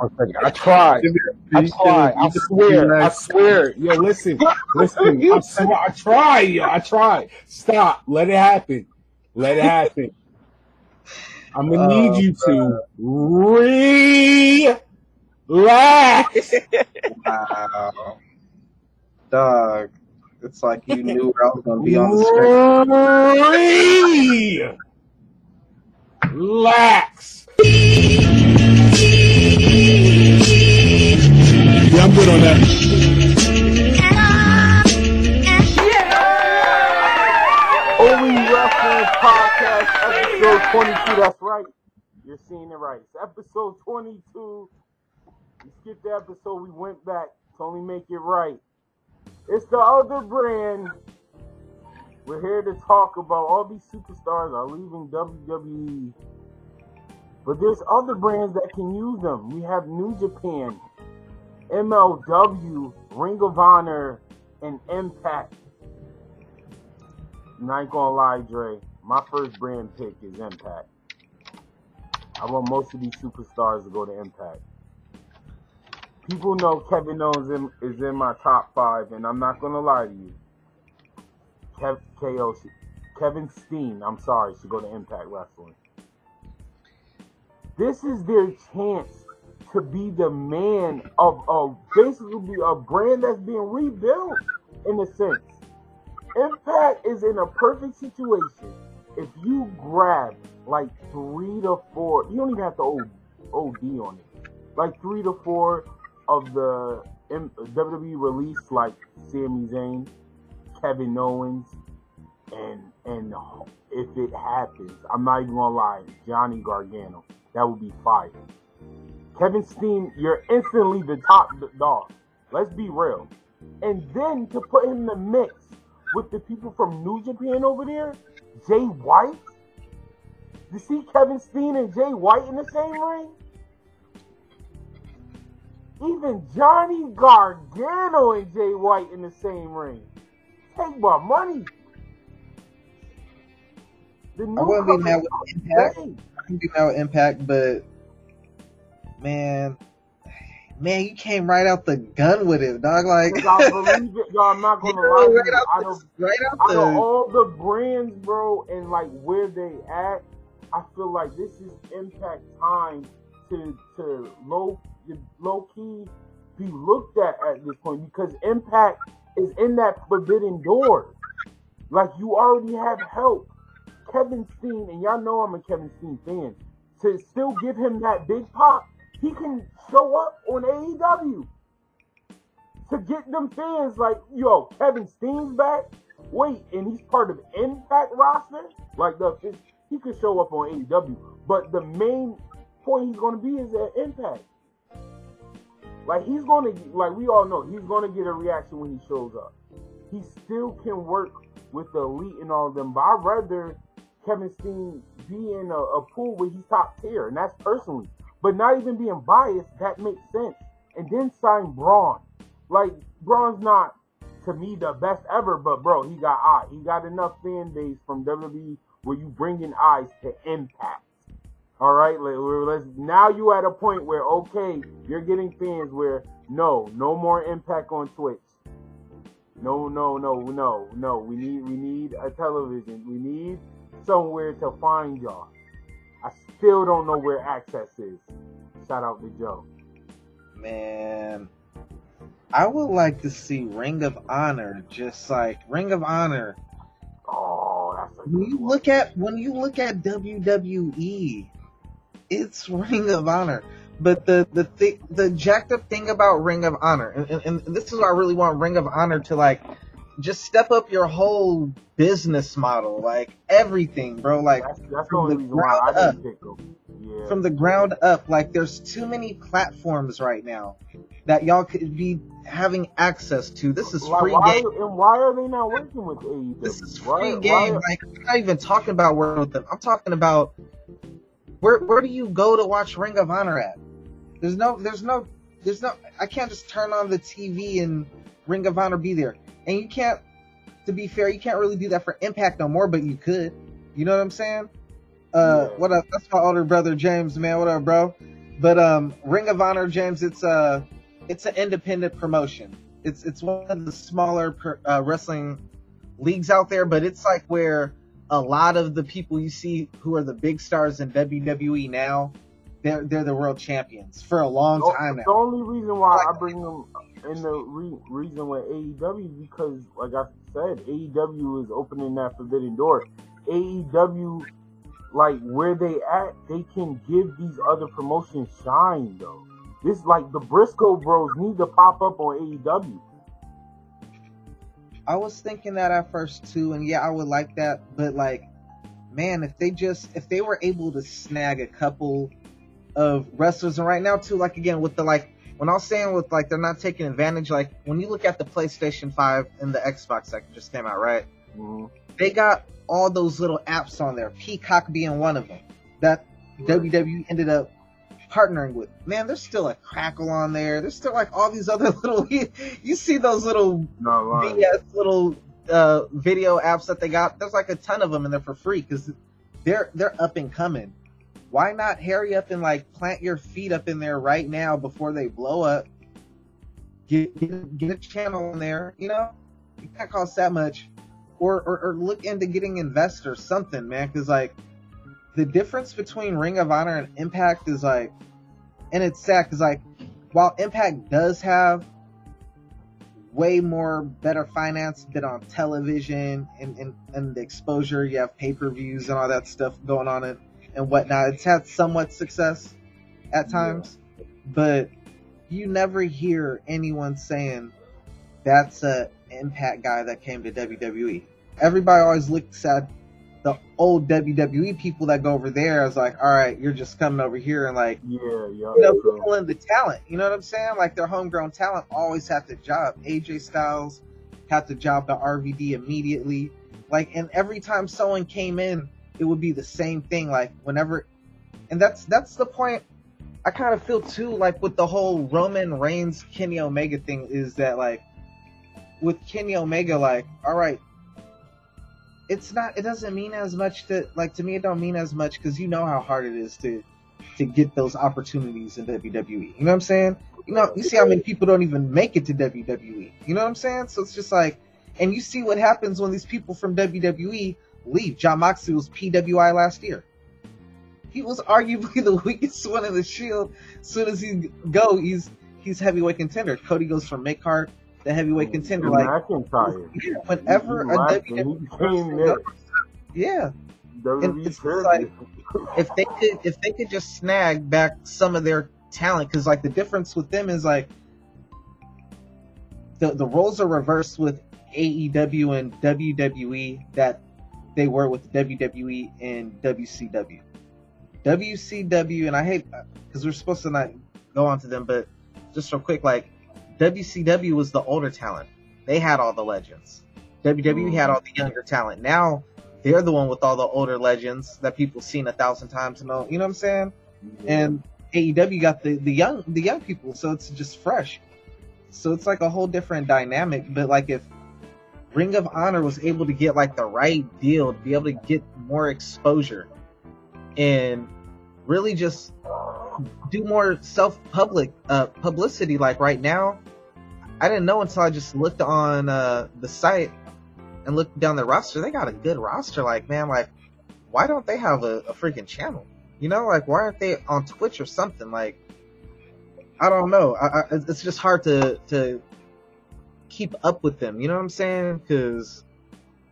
One second. I tried. I tried. I swear. I swear. Yo, listen. Listen. I swear. I tried. Yo, I tried. Stop. Let it happen. Let it happen. I'm gonna oh, need you to relax. Wow. Dog. It's like you knew where I was gonna be on the screen. Relax. Yeah, I'm good on that. Only Wrestling Podcast, episode 22. That's right. You're seeing it right. It's episode 22. We skipped the episode. We went back to only make it right. It's the other brand. We're here to talk about all these superstars are leaving WWE. But there's other brands that can use them. We have New Japan, MLW, Ring of Honor, and Impact. I'm not gonna lie, Dre. My first brand pick is Impact. I want most of these superstars to go to Impact. People know Kevin Owens is in my top five, and I'm not gonna lie to you. Kev, KO, Kevin Steen, I'm sorry, should go to Impact Wrestling. This is their chance to be the man of, of basically a brand that's being rebuilt in a sense. Impact is in a perfect situation if you grab like three to four. You don't even have to OD, OD on it. Like three to four of the M- WWE release, like Sami Zayn, Kevin Owens, and and if it happens, I'm not even gonna lie, Johnny Gargano. That would be fire. Kevin Steen, you're instantly the top dog. Let's be real. And then to put him in the mix with the people from New Japan over there, Jay White. You see Kevin Steen and Jay White in the same ring? Even Johnny Gargano and Jay White in the same ring. Take my money. The I wouldn't be mad with Impact. Great. I can be mad with Impact, but man, man, you came right out the gun with it, dog. Like, I believe it, y'all. I'm not gonna lie right you. out, the, right out out of all the brands, bro, and like where they at, I feel like this is impact time to to low low key be looked at at this point because impact is in that forbidden door. Like you already have help. Kevin Steen, and y'all know I'm a Kevin Steen fan. To still give him that big pop, he can show up on AEW to get them fans like, yo, Kevin Steen's back. Wait, and he's part of Impact roster. Like the he could show up on AEW, but the main point he's to be is at Impact. Like he's to, like we all know, he's to get a reaction when he shows up. He still can work with the elite and all of them, but I'd rather Kevin Steen being a, a pool where he's top tier, and that's personally. But not even being biased, that makes sense. And then sign Braun. Like Braun's not to me the best ever, but bro, he got eye. He got enough fan base from WWE where you bring in eyes to impact. All right, let's now you at a point where okay, you're getting fans where no, no more impact on Twitch. No, no, no, no, no. We need we need a television. We need somewhere to find y'all. I still don't know where access is. Shout out to Joe. Man, I would like to see Ring of Honor, just like Ring of Honor. Oh, that's a When you one. look at when you look at WWE, it's Ring of Honor. But the the thing, the jacked up thing about Ring of Honor, and, and, and this is what I really want Ring of Honor to like, just step up your whole business model, like everything, bro. Like That's, that's from the why ground them. Yeah. from the ground up. Like there's too many platforms right now that y'all could be having access to. This is Like, free why, game. And why are they not working with AEW? This is free why- game. Like I'm not even talking about working with them. I'm talking about where where do you go to watch Ring of Honor at? There's no there's no there's no I can't just turn on the TV and Ring of Honor be there. And you can't to be fair, you can't really do that for Impact no more, but you could. You know what I'm saying? Uh Yeah. what up? That's my older brother James, man. What up, bro? But um, Ring of Honor, James, it's a it's an independent promotion. It's it's one of the smaller per, uh, wrestling leagues out there, but it's like where a lot of the people you see who are the big stars in WWE now, they're they're the world champions for a long time now. The only reason why like, I bring them in the re- reason with AEW because, like I said, AEW is opening that forbidden door. AEW, like where they at, they can give these other promotions shine though. This like the Briscoe Bros need to pop up on AEW. I was thinking that at first too, and yeah, I would like that, but like, man, if they just if they were able to snag a couple of wrestlers, and right now too, like again with the like when I was saying with like they're not taking advantage, like when you look at the PlayStation 5 and the Xbox that just came out, right? Mm-hmm. They got all those little apps on there, Peacock being one of them, that WWE ended up partnering with. Man, there's still a crackle on there. There's still like all these other little. You see those little BS little uh, video apps that they got. There's like a ton of them in there for free because they're they're up and coming why not hurry up and like plant your feet up in there right now before they blow up? Get get, get a channel in there, you know. It can't cost that much, or, or or look into getting investors, something, man. Because like the difference between Ring of Honor and Impact is like, and it's sad because like while Impact does have way more better finance than on television and, and, and the exposure, you have pay per views and all that stuff going on in and whatnot. It's had somewhat success at times, yeah. but you never hear anyone saying that's a impact guy that came to WWE. Everybody always looks at the old WWE people that go over there as like, all right, you're just coming over here and like, yeah, yeah, you know, pulling the talent. You know what I'm saying? Like their homegrown talent always had the job. AJ Styles had the job to RVD immediately. Like, and every time someone came in it would be the same thing. Like whenever, and that's that's the point. I kind of feel too like with the whole Roman Reigns Kenny Omega thing is that like with Kenny Omega, like all right, it's not. It doesn't mean as much to like to me. It don't mean as much because you know how hard it is to to get those opportunities in WWE. You know what I'm saying? You know, you see how many people don't even make it to WWE. You know what I'm saying? So it's just like, and you see what happens when these people from WWE leave. Jon Moxley was PWI last year. He was arguably the weakest one in the Shield. As soon as he go, he's he's heavyweight contender. Cody goes from mid card to heavyweight contender. Like whenever a WWE yeah, it's like if they could if they could just snag back some of their talent, because like the difference with them is like the the roles are reversed with AEW and WWE that they were with WWE and WCW. WCW, and I hate because we're supposed to not go on to them, but just real quick, like WCW was the older talent. They had all the legends. WWE mm-hmm. had all the younger talent. Now they're the one with all the older legends that people seen a thousand times. And know, you know what I'm saying? And AEW got the, the young the young people, so it's just fresh. So it's like a whole different dynamic. But like if Ring of Honor was able to get like the right deal to be able to get more exposure and really just do more self public uh, publicity. Like right now, I didn't know until I just looked on uh, the site and looked down the roster. They got a good roster. Like man, like why don't they have a, a freaking channel? You know, like why aren't they on Twitch or something? Like I don't know. I, I, it's just hard to to keep up with them. You know what I'm saying? Because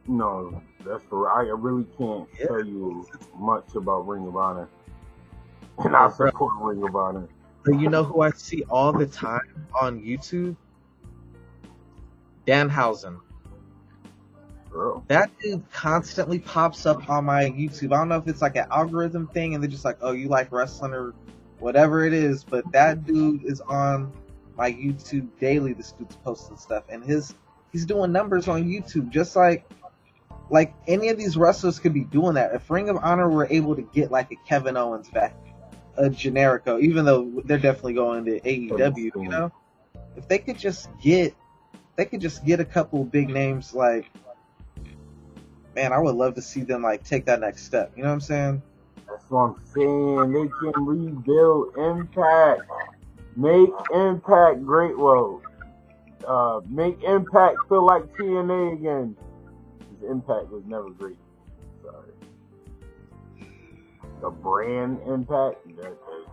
no, that's for I really can't yeah. tell you much about Ring of Honor, oh, and I support Ring of Honor. But you know who I see all the time on YouTube? Danhausen. That dude constantly pops up on my YouTube. I don't know if it's like an algorithm thing and they're just like, oh, you like wrestling or whatever it is, but that dude is on my YouTube daily. This dude's posting stuff, and his he's doing numbers on YouTube, just like like any of these wrestlers could be doing that. If Ring of Honor were able to get like a Kevin Owens back, a Generico, even though they're definitely going to AEW, you know, if they could just get, they could just get a couple big names like, man, I would love to see them like take that next step. You know what I'm saying? That's what I'm saying. They can rebuild Impact. Make Impact great. Well, uh, make Impact feel like TNA again. 'Cause Impact was never great. Sorry. The brand Impact.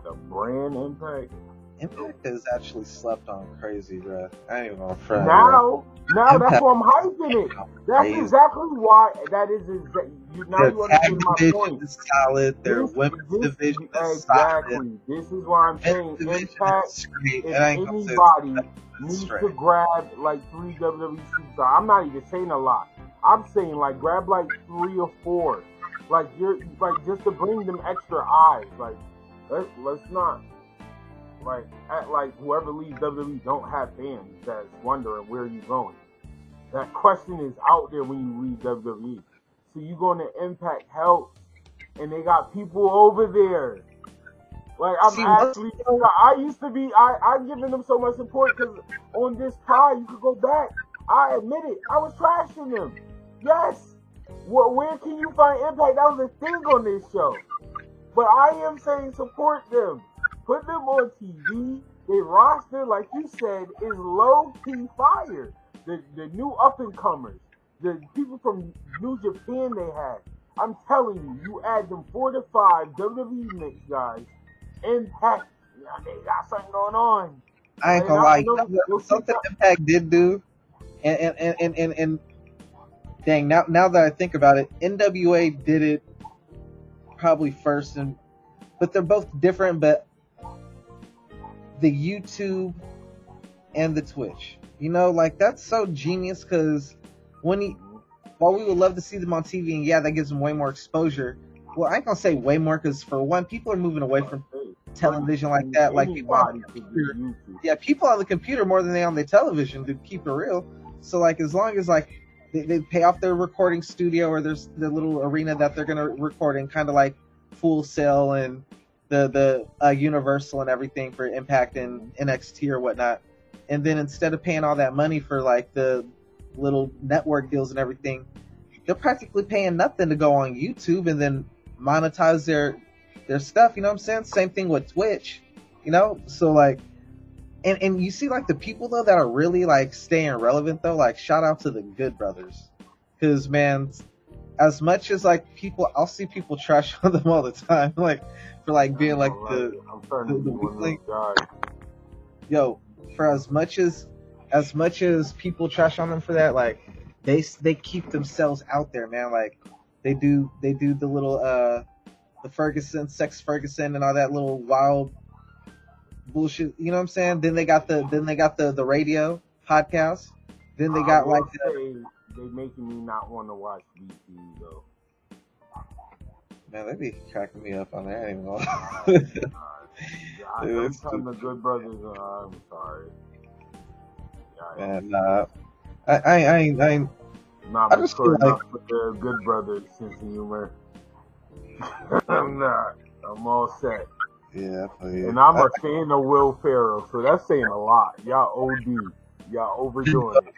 The, brand Impact. Impact is actually slept on crazy, bro. I ain't even gonna front. Now, now that's Impact- why I'm hyping it. That's exactly why. That is exactly. You, now Their you tag understand my division point. is solid. Their This- women's this- division is oh, solid. This is why I'm saying Impact. If I ain't gonna anybody needs straight. to grab like three WWE superstars, I'm not even saying a lot. I'm saying like grab like three or four, like you're like just to bring them extra eyes. Like let's let's not like act like whoever leaves WWE don't have fans that's wondering where you going. That question is out there when you leave WWE. So you going to Impact Health, and they got people over there. Like I'm See, actually, I used to be, I I'm giving them so much support because on this pod you could go back. I admit it, I was trashing them. Yes. Well, where can you find Impact? That was a thing on this show. But I am saying support them. Put them on TV. Their roster, like you said, is low key fire. The the new up and comers, the people from New Japan they had. I'm telling you, you add them four to five WWE mix guys, Impact. Yeah, they got something going on. I ain't gonna lie. know- You know, you'll see something Impact did do, and and, and, and, and and dang, now now that I think about it, NWA did it probably first, and but they're both different. But the YouTube and the Twitch, you know, like that's so genius because when he, while we would love to see them on TV, and yeah, that gives them way more exposure. Well, I ain't gonna say way more because for one, people are moving away from television like that. Like people on could computer- yeah, people on the computer more than they on the television to keep it real. So like as long as like they, they pay off their recording studio or there's the little arena that they're gonna record in, kind of like Full Sail and the the uh, Universal and everything for Impact and NXT or whatnot. And then instead of paying all that money for like the little network deals and everything, they're practically paying nothing to go on YouTube and then monetize their their stuff. You know what I'm saying? Same thing with Twitch. You know, so like and and you see like the people though that are really like staying relevant though like shout out to the good brothers because man as much as like people i'll see people trash on them all the time like for like being like the I'm starting to the one weakling. yo for as much as as much as people trash on them for that like they they keep themselves out there man. Like they do they do the little uh the ferguson sex ferguson and all that little wild bullshit you know what i'm saying? Then they got the then they got the the radio podcast. Then they got like the, they making me not want to watch BT though. man they be cracking me up on that I ain't gonna- I, Dude, I'm telling the good brothers, uh, I'm sorry. Man nah uh, I, I, I I not I just feel like- for the good brothers' sense of humor. I'm not. I'm all set. yeah, I feel you. And I'm I- a fan of Will Ferrell, so that's saying a lot. Y'all OD. Y'all overdoing it.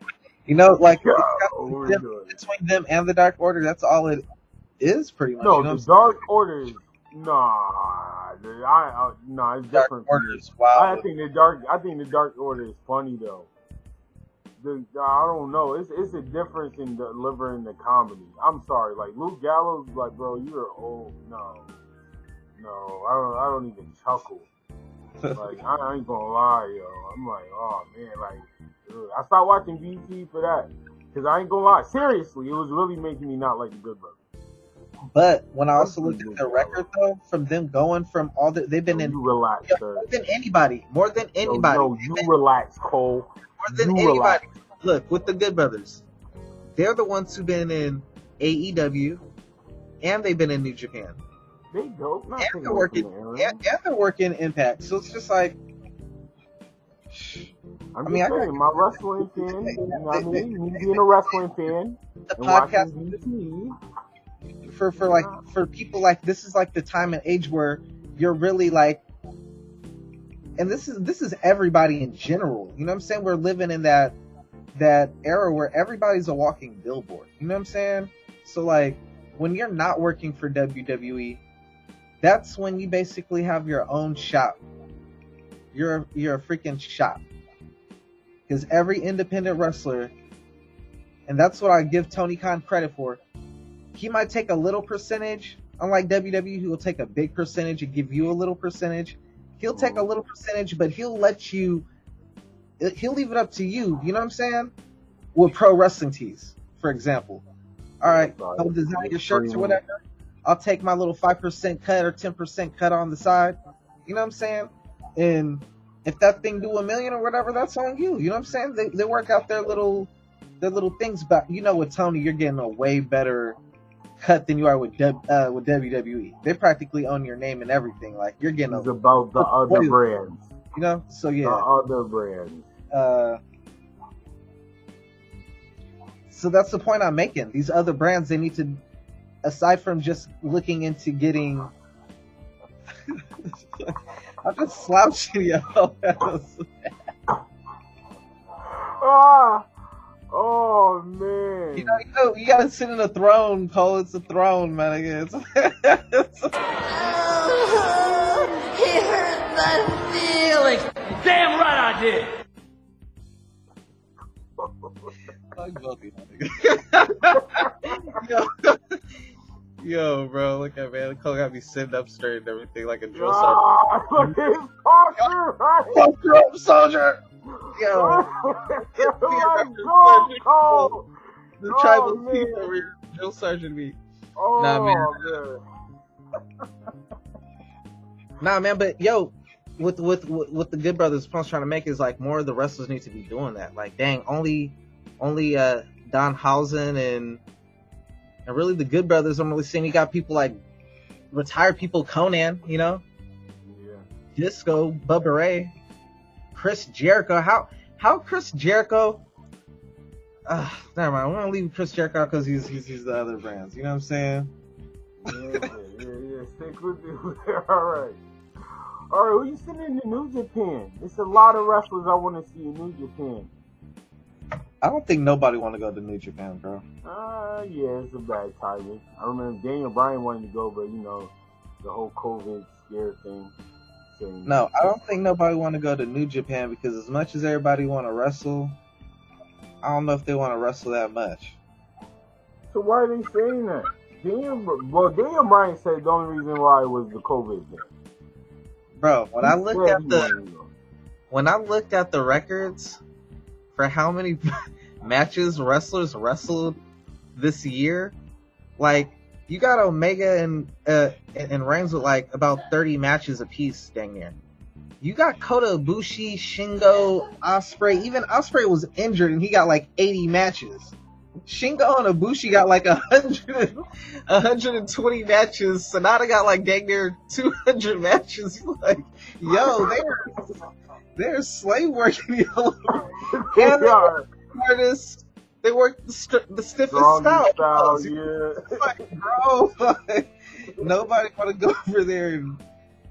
you know, like Y'all it's got- overdoing it. between them and the Dark Order, that's all it is, pretty much. No, you know the Dark Order is nah. The, I, I nah, it's Dark different. Order is wild. I think the dark. I think the Dark Order is funny though. The, I don't know. It's it's a difference in delivering the comedy. I'm sorry, like Luke Gallows, like bro, you're old. No, no, I don't. I don't even chuckle. Like I, ain't gonna lie, yo. I'm like, oh man, like ugh. I stopped watching BT for that because I ain't gonna lie. Seriously, it was really making me not like the Good Brothers. But when I also looked at their good, record though, from them going from all the they've been Yo, in you relax, yeah, more than anybody, more than anybody, yo, you relax, Cole. More than you anybody. Look with the Good Brothers, they're the ones who've been in AEW, and they've been in New Japan, They dope. And they're working, and, and they're working Impact. So it's just like, I'm I mean, just I saying, my wrestling fan, you know what I mean? Me being a wrestling fan the podcast watching BT, for for like for people like this is like the time and age where you're really like and this is this is everybody in general you know what i'm saying we're living in that that era where everybody's a walking billboard you know what i'm saying so like when you're not working for wwe that's when you basically have your own shop. You're you're a freaking shop. Because every independent wrestler, and that's what I give Tony Khan credit for. He might take a little percentage, unlike WWE, who will take a big percentage and give you a little percentage. He'll take a mm-hmm. little percentage, but he'll let you. He'll leave it up to you. You know what I'm saying? With pro wrestling tees, for example. All right, I'll design your shirts or whatever. I'll take my little five percent cut or ten percent cut on the side. You know what I'm saying? And if that thing do a million or whatever, that's on you. You know what I'm saying? They, they work out their little their little things, but you know with Tony, you're getting a way better cut than you are with uh, with WWE. They practically own your name and everything. Like you're getting it's a, about the other brands. You know, so yeah, the other brands. Uh, so that's the point I'm making. These other brands, they need to, aside from just looking into getting I'm just slouching, yo. ah, oh man. You know, you know, you gotta sit in a throne, Cole. It's a throne, man. I guess. oh, he hurt my feelings. Damn right I did. Yo, bro, look at man. Cole got me sitting up straight and everything like a drill ah, sergeant. Look at his posture, right? soldier. Yo. Go, Cole. The oh, tribal man. chief over here, drill sergeant me. Oh, nah, man. nah, man, but yo, with with with the Good Brothers Punk's trying to make is like more of the wrestlers need to be doing that. Like, dang, only only uh Danhausen and and really, the Good Brothers, I'm really seeing you got people like retired people, Conan, you know, yeah. Disco, Bubba Ray, Chris Jericho. How how Chris Jericho? Uh, never mind. I'm gonna leave Chris Jericho because he's, he's he's the other brands. You know what I'm saying? yeah, yeah, yeah. Stick with it. All right. All right, who you sending to New Japan? It's a lot of wrestlers I want to see in New Japan. I don't think nobody want to go to New Japan, bro. Uh, yeah, it's a bad timing. I remember Daniel Bryan wanted to go, but you know, the whole COVID scare thing. No, I don't think nobody want to go to New Japan because as much as everybody want to wrestle, I don't know if they want to wrestle that much. So why are they saying that? Daniel, well, Daniel Bryan said the only reason why was the COVID thing. Bro, when he I looked at the when I looked at the records, for how many matches wrestlers wrestled this year, like you got Omega and uh, and Reigns with like about 30 matches apiece, dang near. You got Kota Ibushi, Shingo, Ospreay. Even Ospreay was injured and he got like 80 matches. Shingo and Ibushi got like 100, 120 matches. Sanada got like dang near 200 matches. Like, yo, they were they're slave working. and they are. artists. They work the, st- the stiffest style. style yeah. like, bro, like, nobody want to go over there and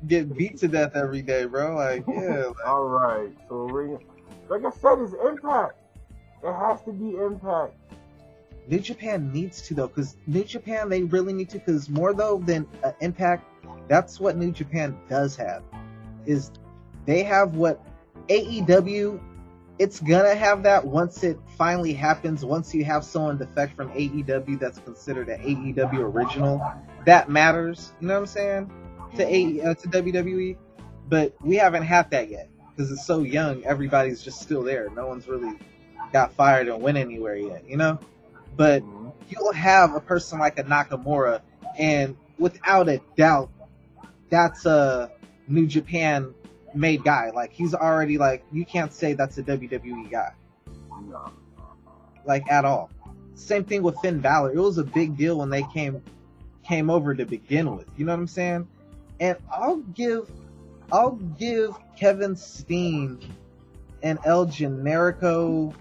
get beat to death every day, bro. Like, yeah. Like, All right. So, we, like I said, it's Impact. It has to be Impact. New Japan needs to though, because New Japan they really need to, because more though than uh, Impact, that's what New Japan does have, is they have what AEW, it's gonna have that once it finally happens. Once you have someone defect from AEW that's considered an AEW original, that matters. You know what I'm saying? To A uh, to WWE, but we haven't had that yet because it's so young. Everybody's just still there. No one's really got fired and went anywhere yet. You know, but you'll have a person like a Nakamura, and without a doubt, that's a New Japan made guy. Like he's already like you can't say that's a WWE guy. No. Like at all. Same thing with Finn Balor. It was a big deal when they came came over to begin with. You know what I'm saying? And I'll give I'll give Kevin Steen and El Generico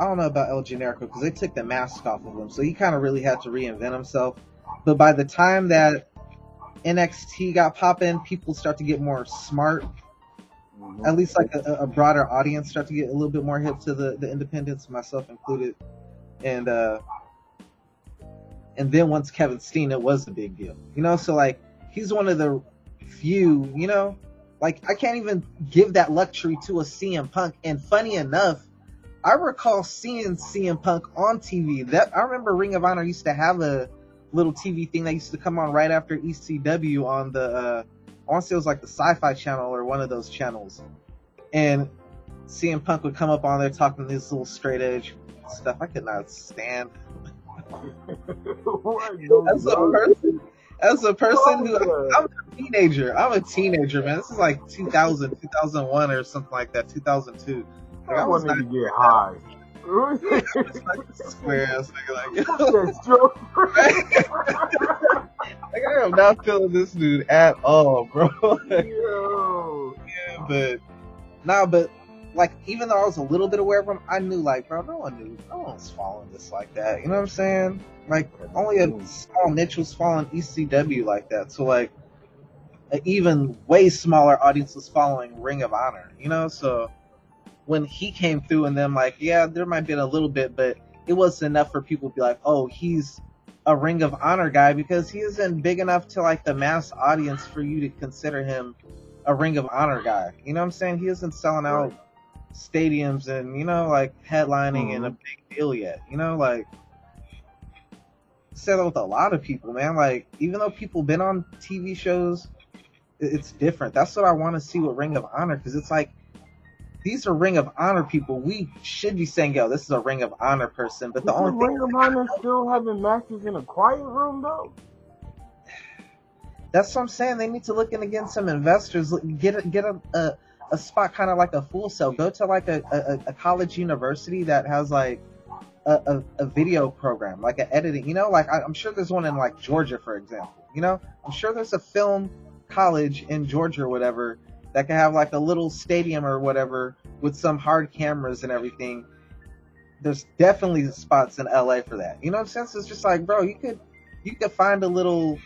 I don't know about El Generico because they took the mask off of him, so he kind of really had to reinvent himself. But by the time that NXT got popping, people start to get more smart. Mm-hmm. At least like a, a, broader audience start to get a little bit more hip to the, the independents, myself included. And uh and then once Kevin Steen, it was a big deal. You know, so like he's one of the few. You know, like I can't even give that luxury to a CM Punk. And funny enough, I recall seeing CM Punk on TV. That I remember Ring of Honor used to have a little TV thing that used to come on right after ECW on the. Uh, I want to say it was like the Sci-Fi Channel or one of those channels, and CM Punk would come up on there talking this little straight edge stuff. I could not stand. as a person, as a person who I'm a teenager, I'm a teenager, man. This is like 2000, 2001 or something like that, 2002. Like, I, I wanted to get high. Square ass nigga like, I am not feeling this dude at all, bro. Yeah, but nah, but like even though I was a little bit aware of him, I knew like, bro, no one knew, no one's following this like that. You know what I'm saying? Like only a small niche was following ECW like that. So like, an even way smaller audience was following Ring of Honor. You know, so when he came through and then like, yeah, there might be a little bit, but it wasn't enough for people to be like, oh, he's a Ring of Honor guy because he isn't big enough to like the mass audience for you to consider him a Ring of Honor guy. You know what I'm saying? He isn't selling out stadiums and you know like headlining mm-hmm. and a big deal yet. You know like said that with a lot of people, man. Like even though people been on TV shows, it's different. That's what I want to see with Ring of Honor because it's like these are Ring of Honor people. We should be saying, yo, this is a Ring of Honor person. But the is only Ring thing- of Honor still having matches in a quiet room though. That's what I'm saying. They need to look in against some investors. Get a, get a, a, a spot kind of like a Full Sail. Go to like a, a, a college university that has like a, a, a, video program, like an editing. You know, like I, I'm sure there's one in like Georgia, for example. You know, I'm sure there's a film college in Georgia or whatever that can have like a little stadium or whatever with some hard cameras and everything. There's definitely spots in LA for that. You know what I'm saying? So it's just like, bro, you could you could find a little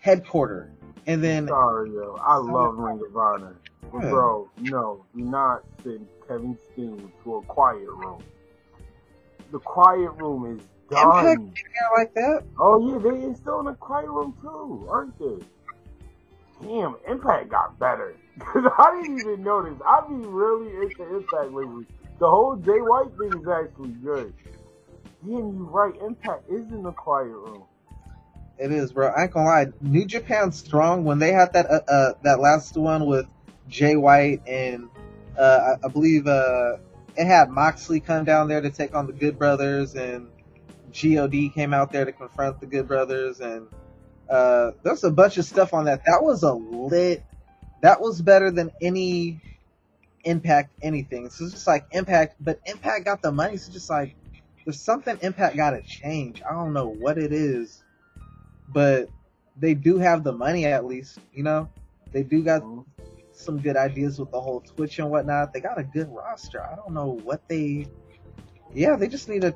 headquarter and then sorry yo, I love Ring of Honor. Yeah. Bro, no, do not send Kevin Steen to a quiet room. The quiet room is done. Impact like that? Oh yeah, they are still in a quiet room too, aren't they? Damn, Impact got better. Cause I didn't even notice. I be really into Impact lately. The whole Jay White thing is actually good. Damn, you right. Impact is in the quiet room. It is, bro. I ain't gonna lie. New Japan strong when they had that uh, uh that last one with Jay White and uh, I, I believe uh it had Moxley come down there to take on the Good Brothers and God came out there to confront the Good Brothers and uh there's a bunch of stuff on that. That was a lit that was better than any Impact anything. So it's just like Impact, but Impact got the money. So just like there's something Impact got to change. I don't know what it is, but they do have the money at least. You know, they do got some good ideas with the whole Twitch and whatnot. They got a good roster. I don't know what they. Yeah, they just need a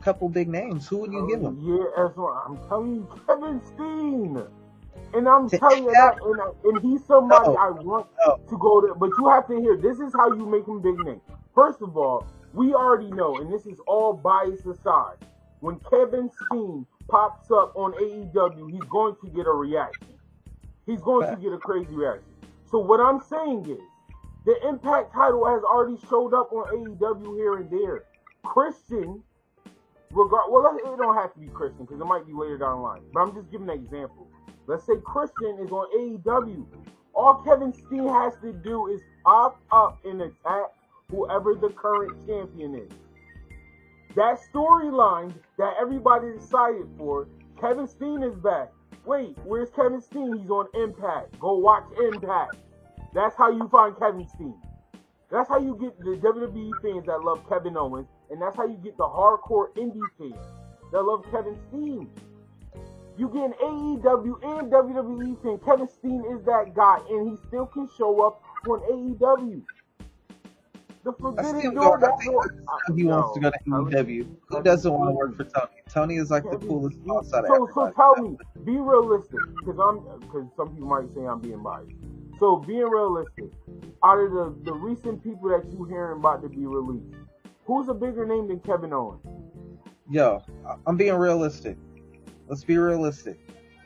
couple big names. Who would you oh, give them? Yeah, that's what I'm telling you, Kevin Steen. And I'm telling you that, and, and he's somebody no. I want no. to go to. But you have to hear, this is how you make him big name. First of all, we already know, and this is all bias aside, when Kevin Steen pops up on AEW, he's going to get a reaction. He's going to get a crazy reaction. So what I'm saying is, the Impact title has already showed up on AEW here and there. Christian, regard well, it don't have to be Christian because it might be later down the line. But I'm just giving an example. Let's say Christian is on AEW. All Kevin Steen has to do is pop up and attack whoever the current champion is. That storyline that everybody excited for, Kevin Steen is back. Wait, where's Kevin Steen? He's on Impact. Go watch Impact. That's how you find Kevin Steen. That's how you get the WWE fans that love Kevin Owens, and that's how you get the hardcore indie fans that love Kevin Steen. You get an AEW and WWE fan. Kevin Steen is that guy, and he still can show up on AEW. The forbidden door. That's what, he wants to go to AEW. Who doesn't want to work for Tony? Tony is like the coolest boss out of so, so tell me, be realistic, because I'm because some people might say I'm being biased. So being realistic, out of the, the recent people that you hearing about to be released, who's a bigger name than Kevin Owens? Yo, I'm being realistic. Let's be realistic.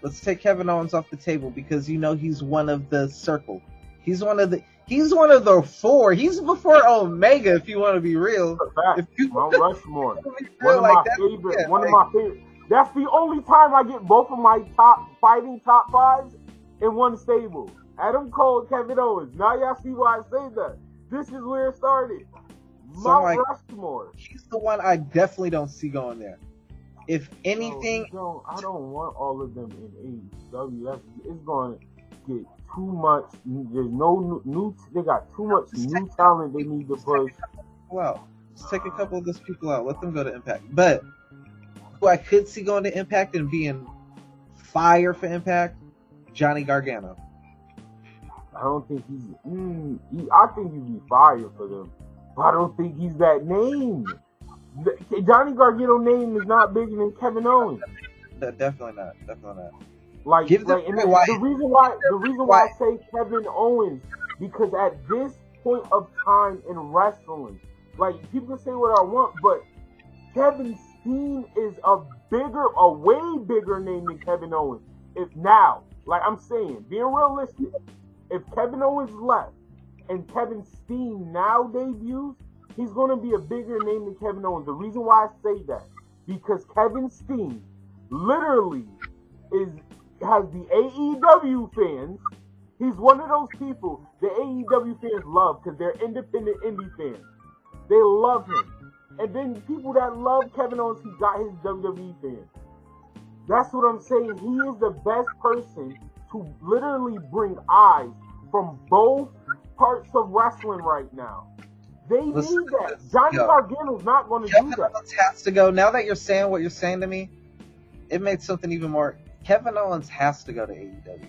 Let's take Kevin Owens off the table because you know he's one of the circle. He's one of the he's one of the four. He's before Omega if you want to be real. If you Mount Rushmore. want to be One of like my that, favorite. yeah, one like, of my favorite. That's the only time I get both of my top fighting top fives in one stable. Adam Cole, Kevin Owens. Now y'all see why I say that. This is where it started. So, Mount like, Rushmore. he's the one I definitely don't see going there. If anything, I don't want all of them in AEW. That's it's going to get too much. There's no new, new. They got too much new talent they need to push. Well. Just take a couple of those people out. Let them go to Impact. But who I could see going to Impact and being fire for Impact, Johnny Gargano. I don't think he's. Mm, he, I think he'd be fired for them, but I don't think he's that name. Johnny Gargano name is not bigger than Kevin Owens. No, definitely not. Definitely not. Like, Give like and the reason why the reason why I say Kevin Owens because at this point of time in wrestling, like people can say what I want, but Kevin Steen is a bigger, a way bigger name than Kevin Owens. If now, like I'm saying, being realistic, if Kevin Owens left and Kevin Steen now debuts, he's going to be a bigger name than Kevin Owens. The reason why I say that because Kevin Steen literally is has the AEW fans. He's one of those people the AEW fans love because they're independent indie fans. They love him. And then people that love Kevin Owens, he got his WWE fans. That's what I'm saying. He is the best person to literally bring eyes from both parts of wrestling right now. They need that. Johnny. Gargano's not going to do Kevin that. Owens has to go. Now that you're saying what you're saying to me, it makes something even more. Kevin Owens has to go to AEW.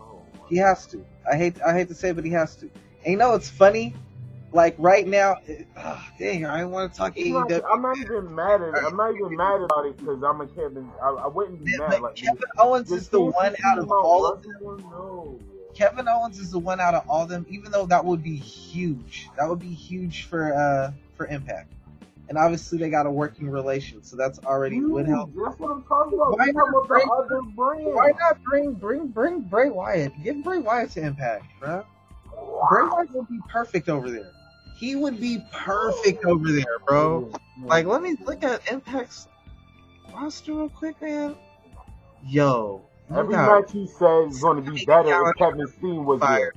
Oh, He has to. I hate I hate to say, it, but he has to. And you know it's funny? Like right now, it, ah, dang, I want to talk I'm not, AEW. I'm not even mad at I'm not even mad about it because I'm a Kevin. I, I wouldn't be Yeah, mad like Kevin Owens is the one out of all of them. No. Kevin Owens is the one out of all of them, even though that would be huge. That would be huge for uh for Impact. And obviously they got a working relation, so that's already would help. That's what I'm talking about. Why not bring-. Why not bring bring bring Bray Wyatt? Give Bray Wyatt to Impact, bro. Bray Wyatt would be perfect over there. He would be perfect over there, bro. Like, let me look at Impact's roster real quick, man. Yo, Every got match he says is going to be better if Kevin Steen was Fire. there.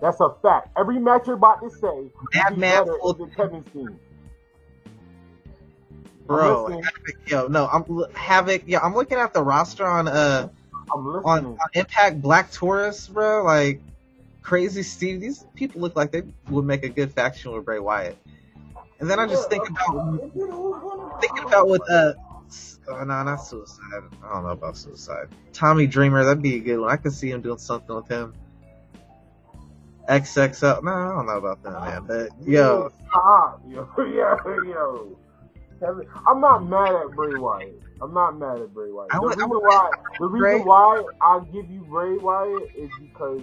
That's a fact. Every match you're about to say will be Madman better full- if Kevin Steen. bro. Havoc, yo, no, I'm Havoc. Yeah, I'm looking at the roster on uh I'm on, on Impact Black Taurus, bro. Like Crazy Steve. These people look like they would make a good faction with Bray Wyatt. And then I just think about thinking about what uh oh, no not suicide i don't know about suicide tommy dreamer that'd be a good one i could see him doing something with him xxl no i don't know about that man but yo Stop, yo, yo, yo. I'm not mad at Bray Wyatt. I'm not mad at Bray Wyatt. The would- reason why, the reason why I give you Bray Wyatt is because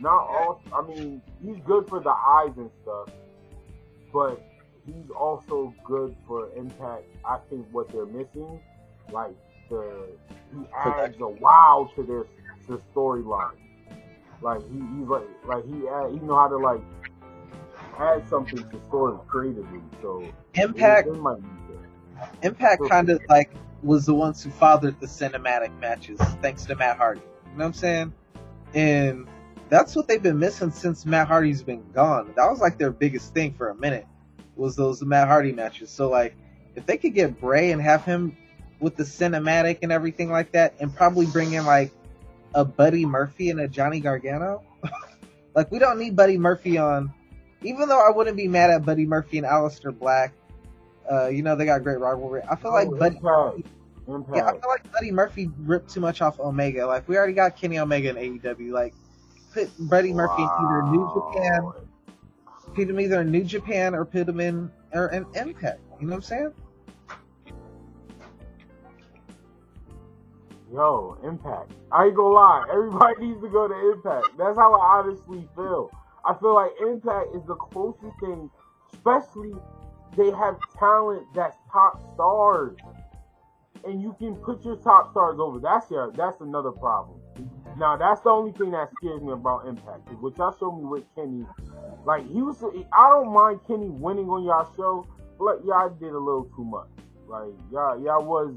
not all. I mean, he's good for the eyes and stuff, but he's also good for impact. I think what they're missing, like the he adds a wow to their the storyline. Like he, he's like like he add, he know how to like add something to story creatively. So impact they, they might need that. impact kind of like was the ones who fathered the cinematic matches thanks to matt hardy you know what i'm saying and that's what they've been missing since matt hardy's been gone that was like their biggest thing for a minute was those matt hardy matches so like if they could get bray and have him with the cinematic and everything like that and probably bring in like a buddy murphy and a johnny gargano like we don't need buddy murphy on even though i wouldn't be mad at buddy murphy and Aleister black uh, you know they got great rivalry. I feel like Oh, Buddy, impact, impact. yeah, I feel like Buddy Murphy ripped too much off Omega. Like we already got Kenny Omega in AEW. Like put Buddy Murphy in either New Japan, Wow. Put them either in New Japan or put them in or in Impact. You know what I'm saying? Yo, Impact. I ain't gonna lie. Everybody needs to go to Impact. That's how I honestly feel. I feel like Impact is the closest thing, especially they have talent that's top stars. and you can put your top stars over. That's your that's another problem. Now that's the only thing that scares me about Impact. is What y'all showed me with Kenny, like he was. I don't mind Kenny winning on y'all show, but like, y'all did a little too much. Like y'all y'all was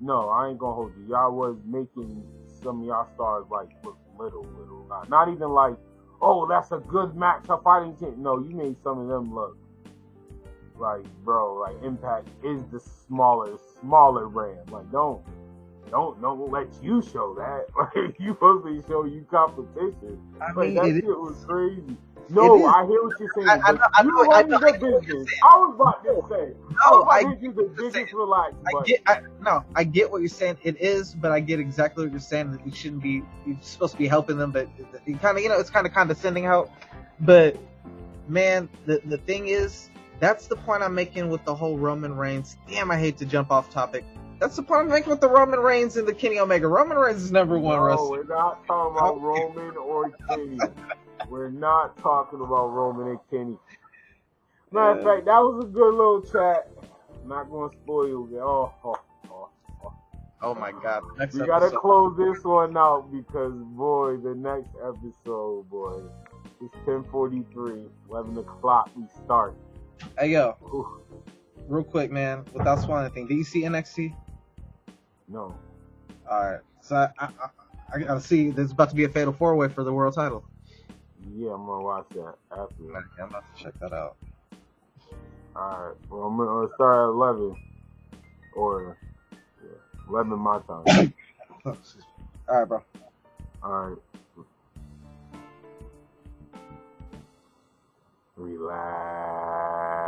no, I ain't gonna hold you. Y'all was making some of y'all stars like look little, little. Not, not even like, oh, that's a good match of fighting team. No, you made some of them look like, bro, like Impact is the smaller, smaller brand. Like, don't, don't, don't let you show that. Like, you supposed to show you competition. I Like mean, that it shit was crazy. No. I hear what you're saying. I- I know- I you know- I running know- the I know what you're business. saying. I was about to say. No, I to you the biggest relax I get, I, no, I get what you're saying. It is, but I get exactly what you're saying. That you shouldn't be, you're supposed to be helping them, but you kind of, you know, it's kind of condescending help. But man, the the thing is, that's the point I'm making with the whole Roman Reigns. Damn, I hate to jump off topic. That's the point I'm making with the Roman Reigns and the Kenny Omega. Roman Reigns is number one no, wrestler. we're not talking about Roman or Kenny. we're not talking about Roman and Kenny. Matter of Yeah. fact, that was a good little chat. not gonna spoil it. Oh, oh, oh, oh. Oh my God! Next we gotta close this one out because boy, the next episode, boy, it's 10:43, 11 o'clock. We start. Hey yo, Ooh, real quick, man. Without spoiling anything, do you see NXT? no, All right. So I, I, I, I gotta see. There's about to be a fatal four way for the world title. Yeah, I'm gonna watch that after. Okay, I'm about to check that out. All right, well, I'm gonna uh, start at 11 or yeah, 11 my time. Oh, excuse me. All right, bro. All right. Relax.